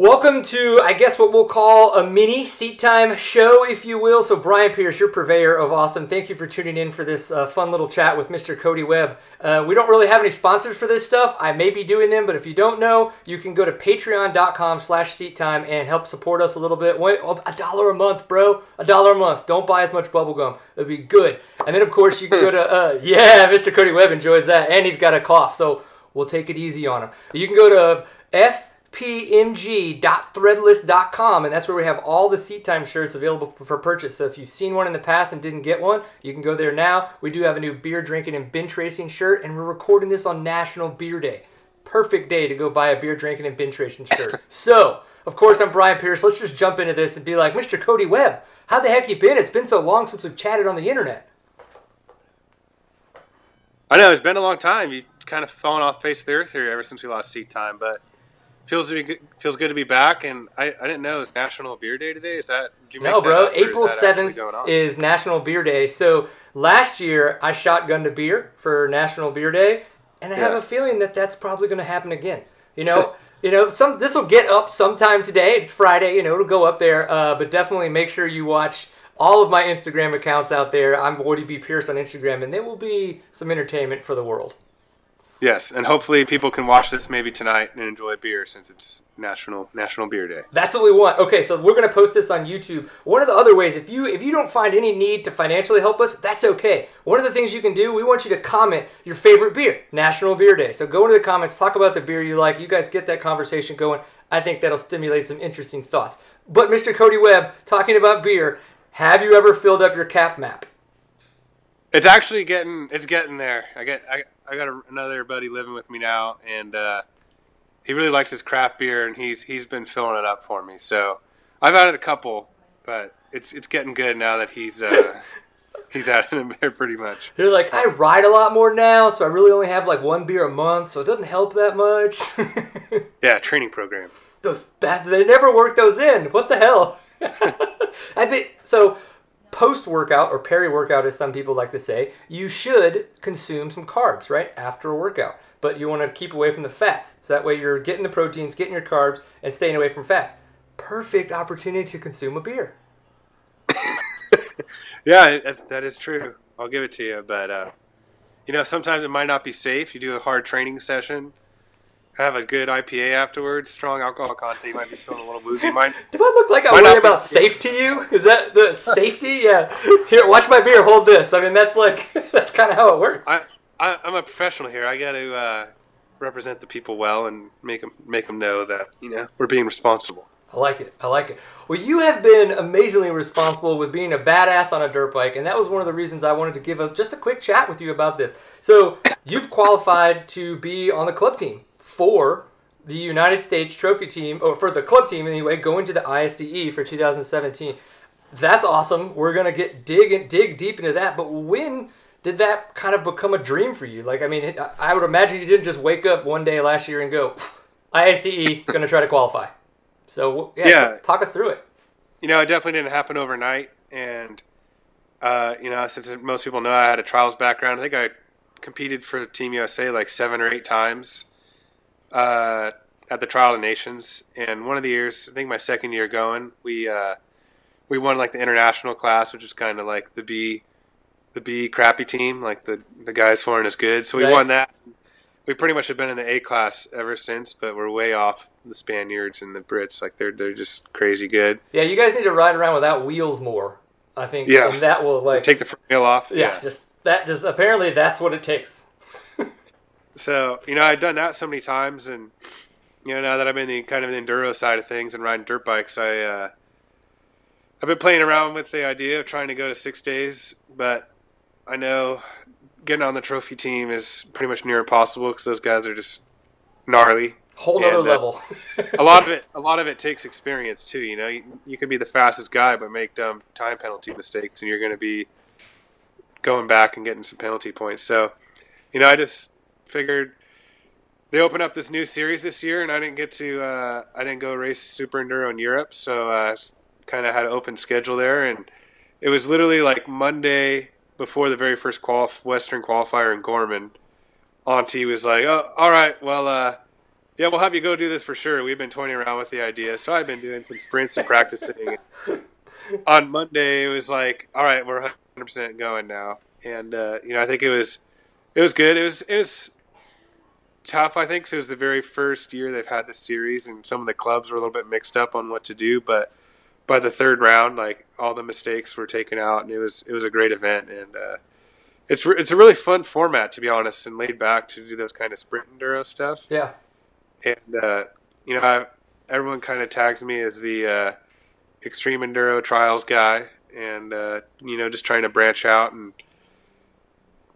Welcome to, I guess, what we'll call a mini seat time show, if you will. So, Brian Pierce, your purveyor of awesome, thank you for tuning in for this uh, fun little chat with Mr. Cody Webb. Uh, we don't really have any sponsors for this stuff. I may be doing them, but if you don't know, you can go to patreon.com slash seat time and help support us a little bit. oh, a dollar a month, bro. A dollar a month. Don't buy as much bubblegum. It'd be good. And then, of course, you can go to, uh, yeah, Mr. Cody Webb enjoys that, and he's got a cough, so we'll take it easy on him. You can go to F pmg.threadless.com, and that's where we have all the seat time shirts available for purchase. So if you've seen one in the past and didn't get one, you can go there now. We do have a new beer drinking and binge racing shirt, and we're recording this on National Beer Day. Perfect day to go buy a beer drinking and binge racing shirt. so, of course, I'm Brian Pierce. Let's just jump into this and be like, Mr. Cody Webb, how the heck you been? It's been so long since we've chatted on the internet. I know it's been a long time. You've kind of fallen off face of the earth here ever since we lost seat time, but feels to be good, feels good to be back. And I, I didn't know it's National Beer Day today. Is that no, bro? April seventh is, is National Beer Day. So last year I shotgunned a beer for National Beer Day, and I yeah. have a feeling that that's probably going to happen again. You know, you know, some this will get up sometime today. It's Friday. You know, it'll go up there. Uh, but definitely make sure you watch all of my Instagram accounts out there. I'm Woody B Pierce on Instagram, and there will be some entertainment for the world. Yes, and hopefully people can watch this maybe tonight and enjoy beer since it's National National Beer Day. That's what we want. Okay, so we're gonna post this on YouTube. One of the other ways, if you if you don't find any need to financially help us, that's okay. One of the things you can do, we want you to comment your favorite beer, National Beer Day. So go into the comments, talk about the beer you like. You guys get that conversation going. I think that'll stimulate some interesting thoughts. But Mr. Cody Webb, talking about beer, have you ever filled up your cap map? It's actually getting it's getting there. I get I I got a, another buddy living with me now, and uh, he really likes his craft beer, and he's he's been filling it up for me. So I've added a couple, but it's it's getting good now that he's uh, he's added them there pretty much. You're like, I ride a lot more now, so I really only have like one beer a month, so it doesn't help that much. yeah, training program. Those bad, they never work those in. What the hell? I think so post workout or peri workout, as some people like to say, you should consume some carbs, right? After a workout. But you want to keep away from the fats. So that way you're getting the proteins, getting your carbs, and staying away from fats. Perfect opportunity to consume a beer. yeah, that's, that is true. I'll give it to you. But, uh, you know, sometimes it might not be safe. You do a hard training session have a good IPA afterwards. Strong alcohol content. You might be feeling a little woozy. Might, Do I look like I'm worried about safe to you? Is that the safety? Yeah. Here, watch my beer. Hold this. I mean, that's like that's kind of how it works. I, I am a professional here. I got to uh, represent the people well and make them make them know that you know we're being responsible. I like it. I like it. Well, you have been amazingly responsible with being a badass on a dirt bike, and that was one of the reasons I wanted to give a, just a quick chat with you about this. So, you've qualified to be on the club team for the United States trophy team, or for the club team anyway, going to the ISDE for 2017. That's awesome. We're gonna get dig dig deep into that. But when did that kind of become a dream for you? Like, I mean, I would imagine you didn't just wake up one day last year and go, ISDE, gonna try to qualify. So yeah, yeah, talk us through it. You know, it definitely didn't happen overnight, and uh, you know, since most people know I had a trials background, I think I competed for Team USA like seven or eight times uh, at the Trial of Nations, and one of the years, I think my second year going, we uh, we won like the international class, which is kind of like the B the B crappy team, like the the guys foreign is good. So we right. won that. We pretty much have been in the A class ever since, but we're way off the Spaniards and the Brits. Like they're they're just crazy good. Yeah, you guys need to ride around without wheels more. I think. Yeah, that will like take the front wheel off. Yeah, yeah, just that. Just apparently that's what it takes. So you know, I've done that so many times, and you know, now that I'm in the kind of the enduro side of things and riding dirt bikes, I uh, I've been playing around with the idea of trying to go to six days, but I know getting on the trophy team is pretty much near impossible because those guys are just gnarly. Whole other uh, level. a lot of it, a lot of it takes experience too. You know, you, you could be the fastest guy, but make dumb time penalty mistakes, and you're going to be going back and getting some penalty points. So, you know, I just figured they opened up this new series this year, and I didn't get to uh, I didn't go race Super Enduro in Europe, so I uh, kind of had an open schedule there, and it was literally like Monday before the very first qualif- Western qualifier in Gorman. Antti was like, "Oh, all right, well, uh, yeah, we'll have you go do this for sure. We've been toying around with the idea, so I've been doing some sprints and practicing. On Monday, it was like, all right, we're 100 percent going now, and uh, you know, I think it was it was good. It was it was tough. I think so it was the very first year they've had the series, and some of the clubs were a little bit mixed up on what to do, but by the third round, like all the mistakes were taken out, and it was it was a great event, and uh, it's re- it's a really fun format to be honest, and laid back to do those kind of sprint enduro stuff. Yeah, and uh, you know, I, everyone kind of tags me as the uh, extreme enduro trials guy, and uh, you know, just trying to branch out, and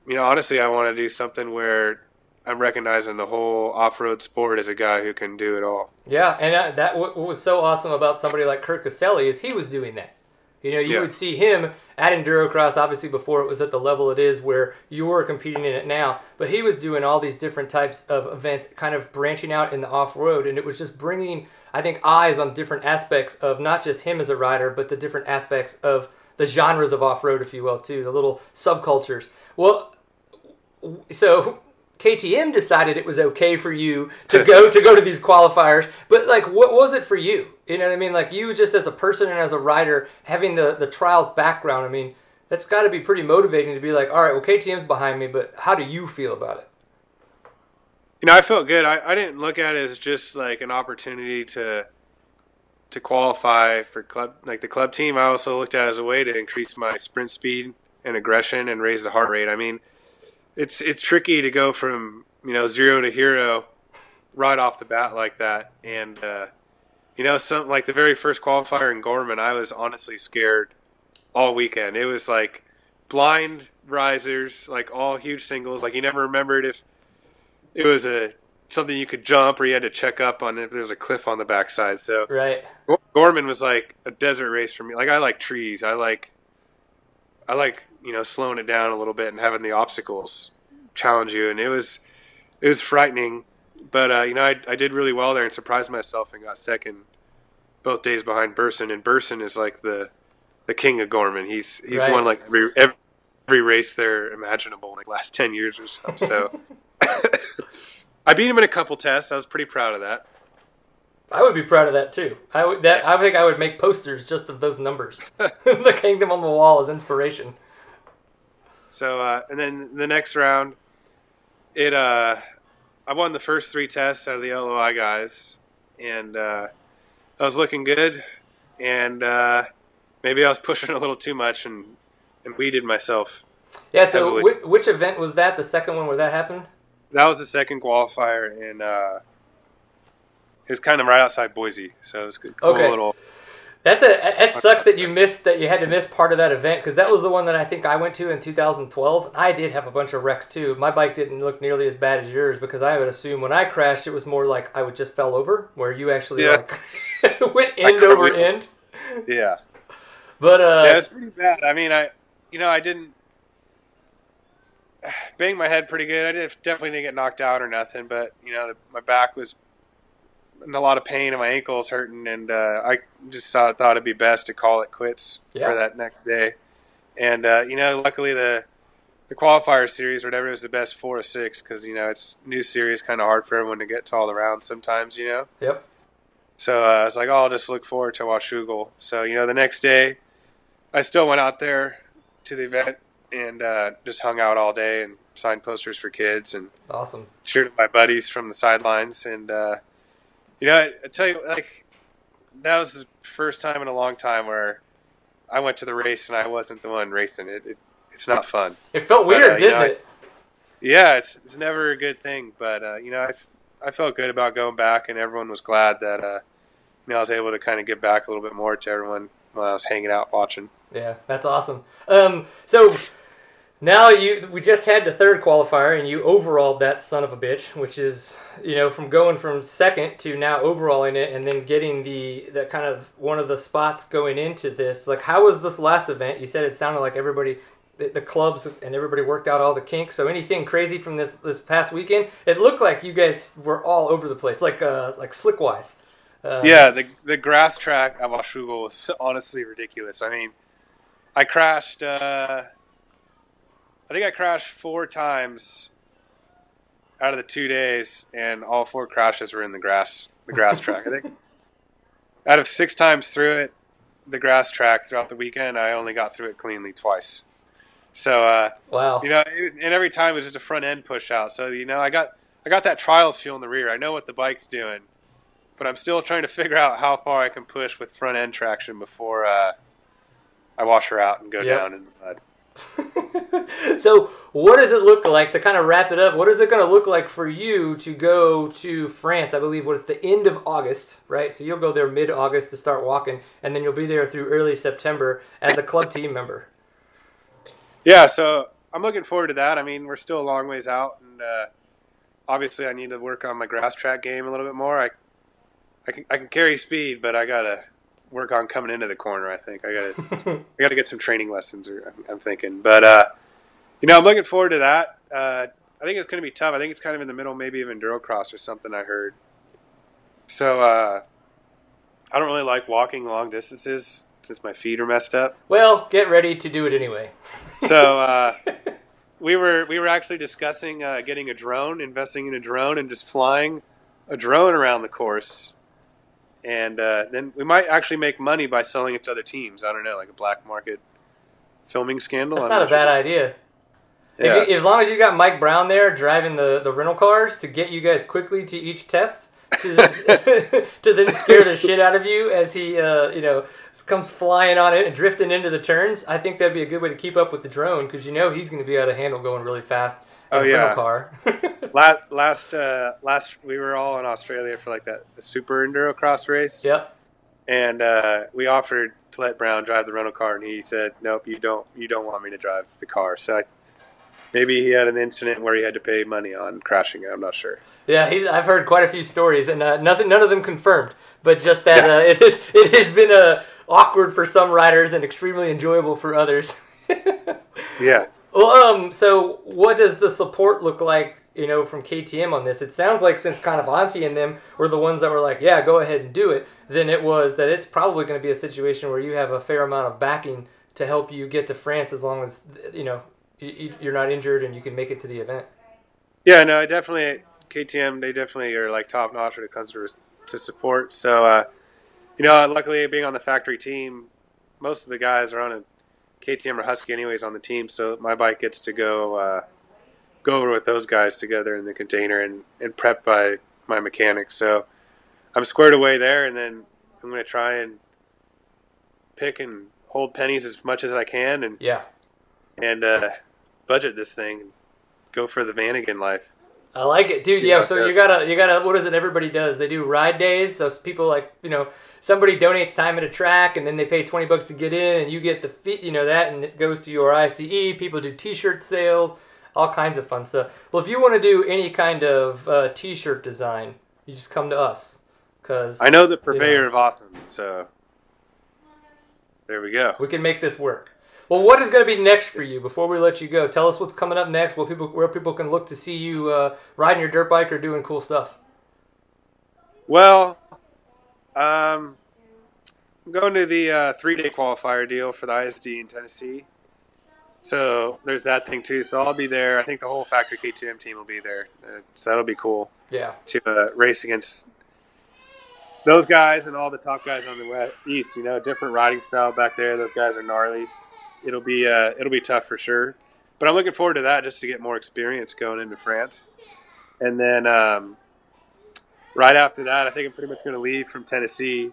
you know, honestly, I want to do something where I'm recognizing the whole off-road sport as a guy who can do it all. Yeah, and uh, that what was so awesome about somebody like Kurt Caselli is he was doing that. You know, you Yeah. would see him at Endurocross, obviously before it was at the level it is where you're competing in it now. But he was doing all these different types of events, kind of branching out in the off road, and it was just bringing, I think, eyes on different aspects of not just him as a rider, but the different aspects of the genres of off road, if you will, too, the little subcultures. Well, so KTM decided it was okay for you to go to go to these qualifiers, but like, what was it for you? You know what I mean? Like you just as a person and as a rider, having the the trials background. I mean, that's got to be pretty motivating to be like, all right, well, KTM's behind me, but how do you feel about it? You know, I felt good. I, I didn't look at it as just like an opportunity to to qualify for club like the club team. I also looked at it as a way to increase my sprint speed and aggression and raise the heart rate. I mean, it's it's tricky to go from you know zero to hero right off the bat like that. And uh, you know, some like the very first qualifier in Gorman, I was honestly scared all weekend. It was like blind risers, like all huge singles. Like you never remembered if it was a something you could jump or you had to check up on if there was a cliff on the backside. So Right. Gorman was like a desert race for me. Like I like trees. I like I like, you know, slowing it down a little bit and having the obstacles challenge you and it was it was frightening. But uh, you know, I I did really well there and surprised myself and got second both days behind Burson and Burson is like the the king of Gorman. He's he's Right. won like every, every every race there imaginable in like the last 10 years or so. So I beat him in a couple tests. I was pretty proud of that. I would be proud of that too. I would that I think I would make posters just of those numbers, the kingdom on the wall is inspiration. So uh, and then the next round, it uh, I won the first three tests out of the LOI guys, and uh, I was looking good, and uh, maybe I was pushing a little too much and and weeded myself. Yeah. So Heavily. which, which event was that? The second one where that happened? That was the second qualifier, and uh, it was kind of right outside Boise, so it was a cool Okay. little. That's a that sucks that you missed that you had to miss part of that event because that was the one that I think I went to in 2012. I did have a bunch of wrecks too. My bike didn't look nearly as bad as yours because I would assume when I crashed it was more like I would just fell over where you actually Yeah. like went end over end. Yeah. But uh, yeah, it's pretty bad. I mean, I, you know, I didn't bang my head pretty good. I did definitely didn't get knocked out or nothing, but you know, my back was in a lot of pain and my ankles hurting, and uh, I just thought thought it'd be best to call it quits Yeah. for that next day. And uh, you know, luckily the the qualifier series, whatever, was the best four or six because you know it's new series, kind of hard for everyone to get to all the rounds sometimes. You know. yep. So uh, I was like, oh, I'll just look forward to Washougal. So, you know, the next day, I still went out there to the event and uh, just hung out all day and signed posters for kids and Awesome. cheered my buddies from the sidelines. And, uh, you know, I, I tell you, like, that was the first time in a long time where I went to the race and I wasn't the one racing it. it it's not fun. It felt But, weird, uh, didn't know, it? Yeah, it's it's never a good thing, but uh, you know, I I felt good about going back, and everyone was glad that uh, you know I was able to kind of give back a little bit more to everyone while I was hanging out watching. Yeah, that's awesome. Um, so now you we just had the third qualifier and you overalled that son of a bitch, which is you know from going from second to now overalling it and then getting the the kind of one of the spots going into this. Like, how was this last event? You said it sounded like everybody. The, the clubs and everybody worked out all the kinks. So anything crazy from this this past weekend? It looked like you guys were all over the place, like uh like slickwise. Uh, yeah, the the grass track at Washougal was honestly ridiculous. I mean, I crashed. Uh, I think I crashed four times out of the two days, and all four crashes were in the grass, the grass track. I think out of six times through it, the grass track throughout the weekend, I only got through it cleanly twice. So uh, Wow. you know, it, and every time it was just a front end push out. So you know, I got I got that trials feel in the rear. I know what the bike's doing, but I'm still trying to figure out how far I can push with front end traction before uh, I wash her out and go Yep. down in the mud. so, what does it look like to kind of wrap it up? What is it going to look like for you to go to France? I believe what it's the end of August, right? So you'll go there mid August to start walking, and then you'll be there through early September as a club team member. Yeah, so I'm looking forward to that. I mean, we're still a long ways out, and uh, obviously, I need to work on my grass track game a little bit more. I, I can I can carry speed, but I gotta work on coming into the corner. I think I gotta I gotta get some training lessons. Or I'm, I'm thinking, but uh, you know, I'm looking forward to that. Uh, I think it's going to be tough. I think it's kind of in the middle, maybe of endurocross or something. I heard. So uh, I don't really like walking long distances since my feet are messed up. well, get ready to do it anyway. So uh, we were we were actually discussing uh, getting a drone, investing in a drone, and just flying a drone around the course. And uh, then we might actually make money by selling it to other teams. I don't know, like a black market filming scandal. That's I'm not a bad idea. Yeah. If as long as you got Mike Brown there driving the, the rental cars to get you guys quickly to each test, to, to then scare the shit out of you as he uh, you know comes flying on it and drifting into the turns, I think that'd be a good way to keep up with the drone because you know he's going to be able to handle going really fast. Oh, yeah. car. last last uh, last we were all in Australia for like that super enduro cross race. yep. And uh, we offered to let Brown drive the rental car, and he said, "Nope, you don't. You don't want me to drive the car." So I, maybe he had an incident where he had to pay money on crashing it. I'm not sure. Yeah, he's, I've heard quite a few stories, and uh, nothing, none of them confirmed. But just that Yeah. uh, it is, it has been uh, awkward for some riders and extremely enjoyable for others. Yeah. Well, um, so what does the support look like, you know, from KTM on this? It sounds like since kind of Antti and them were the ones that were like, yeah, go ahead and do it, then it was that it's probably going to be a situation where you have a fair amount of backing to help you get to France as long as, you know, you're not injured and you can make it to the event. Yeah, no, I definitely KTM. They definitely are like top notch when it comes to to support. So, uh, you know, luckily being on the factory team, most of the guys are on a KTM or Husky anyways on the team. So my bike gets to go uh, go over with those guys together in the container and and prep by my mechanics. So I'm squared away there, and then I'm going to try and pick and hold pennies as much as I can, and Yeah. and uh, budget this thing. Go for the Vanagon life. I like it, dude. Yeah, Yeah, so yeah. you gotta, you gotta. What is it? Everybody does. They do ride days. So people like, you know, somebody donates time at a track, and then they pay twenty bucks to get in, and you get the fee, you know that, and it goes to your ICE. People do T-shirt sales, all kinds of fun stuff. Well, if you want to do any kind of uh, T-shirt design, you just come to us, cause I know the purveyor know. of awesome, so there we go. we can make this work. Well, what is going to be next for you before we let you go? Tell us what's coming up next. Where people, where people can look to see you uh, riding your dirt bike or doing cool stuff. Well, um, I'm going to the uh, three-day qualifier deal for the ISD in Tennessee. So there's that thing too. So I'll be there. I think the whole Factory KTM team will be there. Uh, so that'll be cool Yeah. to uh, race against those guys and all the top guys on the west, east. You know, different riding style back there. Those guys are gnarly. It'll be uh, it'll be tough for sure. But I'm looking forward to that just to get more experience going into France. And then um, right after that, I think I'm pretty much going to leave from Tennessee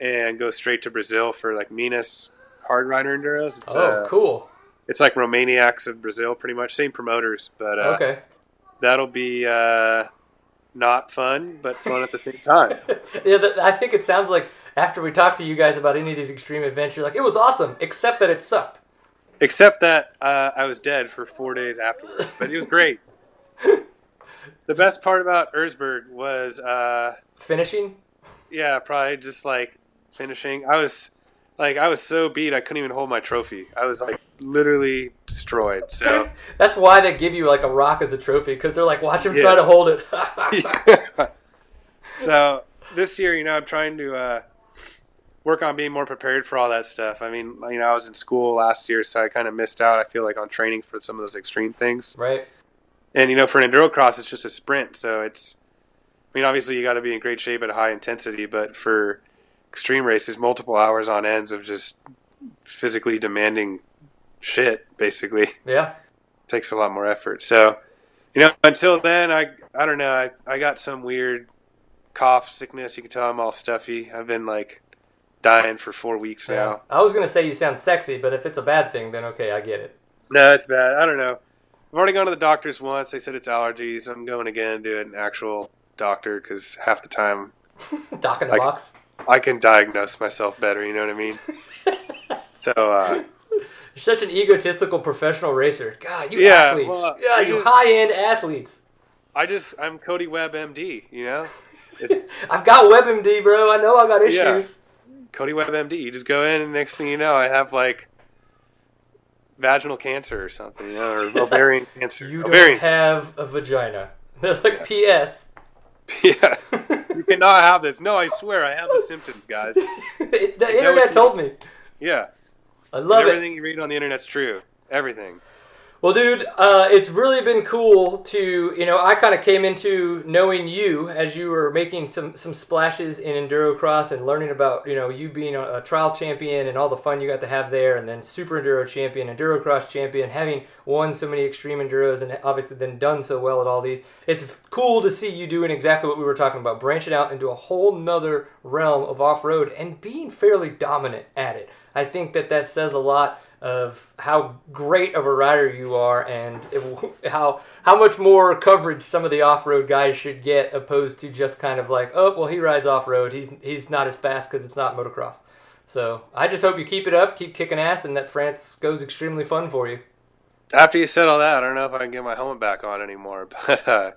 and go straight to Brazil for like Minas Hard Rider Enduros. It's, Oh, uh, cool. it's like Romaniacs of Brazil, pretty much same promoters, but uh, Okay. that'll be uh, not fun, but fun at the same time. yeah, I think it sounds like after we talked to you guys about any of these extreme events, you're like, it was awesome, except that it sucked. Except that uh, I was dead for four days afterwards, but it was great. the best part about Erzberg was, uh, Finishing? yeah, probably just like finishing. I was like, I was so beat I couldn't even hold my trophy. I was like literally destroyed. So. That's why they give you like a rock as a trophy because they're like, watch him Yeah. try to hold it. so this year, you know, I'm trying to uh, work on being more prepared for all that stuff. I mean, you know, I was in school last year, so I kind of missed out. I feel like on training for some of those extreme things. right? And you know, for an enduro cross, it's just a sprint, so it's. I mean, obviously, you got to be in great shape at high intensity, but for extreme races, multiple hours on ends of just physically demanding shit, basically, Yeah. takes a lot more effort. So, you know, until then, I I don't know. I I got some weird cough, sickness. You can tell I'm all stuffy. I've been like dying for four weeks Yeah. now. I was gonna say you sound sexy, but if it's a bad thing, then okay, I get it. No, it's bad. I don't know. I've already gone to the doctors once. They said it's allergies. I'm going again to an actual doctor because half the time Doc in the Like- box. I can diagnose myself better. You know what I mean? So, uh, You're such an egotistical professional racer. God, you Yeah, athletes. well, yeah, you high end athletes. I just I'm Cody Webb, MD. You know, it's I've got WebMD, bro. I know I got issues. Yeah. Cody Webb, MD. You just go in, and next thing you know, I have like vaginal cancer or something, you know, or ovarian cancer. You don't ovarian have a vagina. They're like P.S. P.S. You cannot have this. No, I swear, I have the symptoms, guys. the know internet told me. Yeah. I love it. Everything you read on the internet's true. Everything. Well, dude, uh, it's really been cool to you know. I kind of came into knowing you as you were making some some splashes in enduro cross and learning about you know you being a, a trial champion and all the fun you got to have there, and then super enduro champion, enduro cross champion, having won so many extreme enduros and obviously then done so well at all these. It's cool to see you doing exactly what we were talking about, branching out into a whole nother realm of off road and being fairly dominant at it. I think that that says a lot of how great of a rider you are and it, how how much more coverage some of the off-road guys should get opposed to just kind of like oh well he rides off-road. He's he's not as fast because it's not motocross. So i just hope you keep it up keep kicking ass and that france goes extremely fun for you. After you said all that, I don't know if I can get my helmet back on anymore, but uh,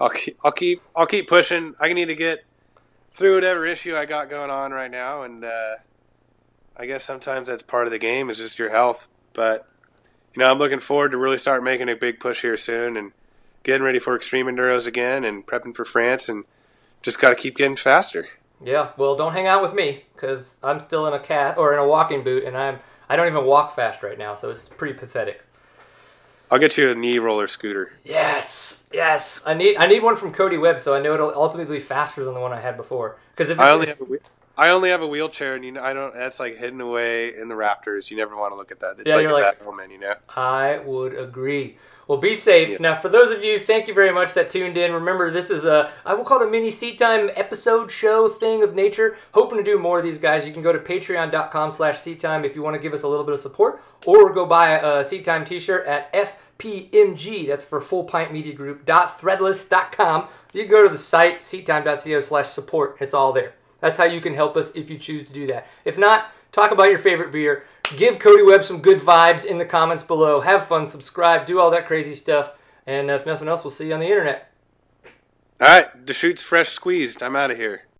I'll keep, I'll keep, I'll keep pushing. I need to get through whatever issue I got going on right now, and uh, I guess sometimes that's part of the game is just your health. But you know, I'm looking forward to really start making a big push here soon and getting ready for extreme enduros again and prepping for France and just got to keep getting faster. yeah well don't hang out with me because i'm still in a cat or in a walking boot and i'm i don't even walk fast right now so it's pretty pathetic I'll get you a knee roller scooter. Yes, yes. I need I need one from Cody Webb, so I know it'll ultimately be faster than the one I had before. Because if it's, I only have a I only have a wheelchair, and you know, I don't. That's like hidden away in the rafters. You never want to look at that. It's Yeah, like you're a like- omen, you know. I would agree. Well, be safe. Yeah. Now, for those of you, thank you very much that tuned in. Remember, this is a, I will call it a mini seat time episode show thing of nature. Hoping to do more of these guys. You can go to patreon.com slash seat time if you want to give us a little bit of support, or go buy a seat time t-shirt at FPMG. That's for Full Pint Media Group. Threadless.com. You can go to the site, seattime.co slash support. It's all there. That's how you can help us if you choose to do that. If not, talk about your favorite beer. Give Cody Webb some good vibes in the comments below. Have fun, subscribe, do all that crazy stuff. And if nothing else, we'll see you on the internet. All right, Deschutes fresh squeezed. I'm out of here.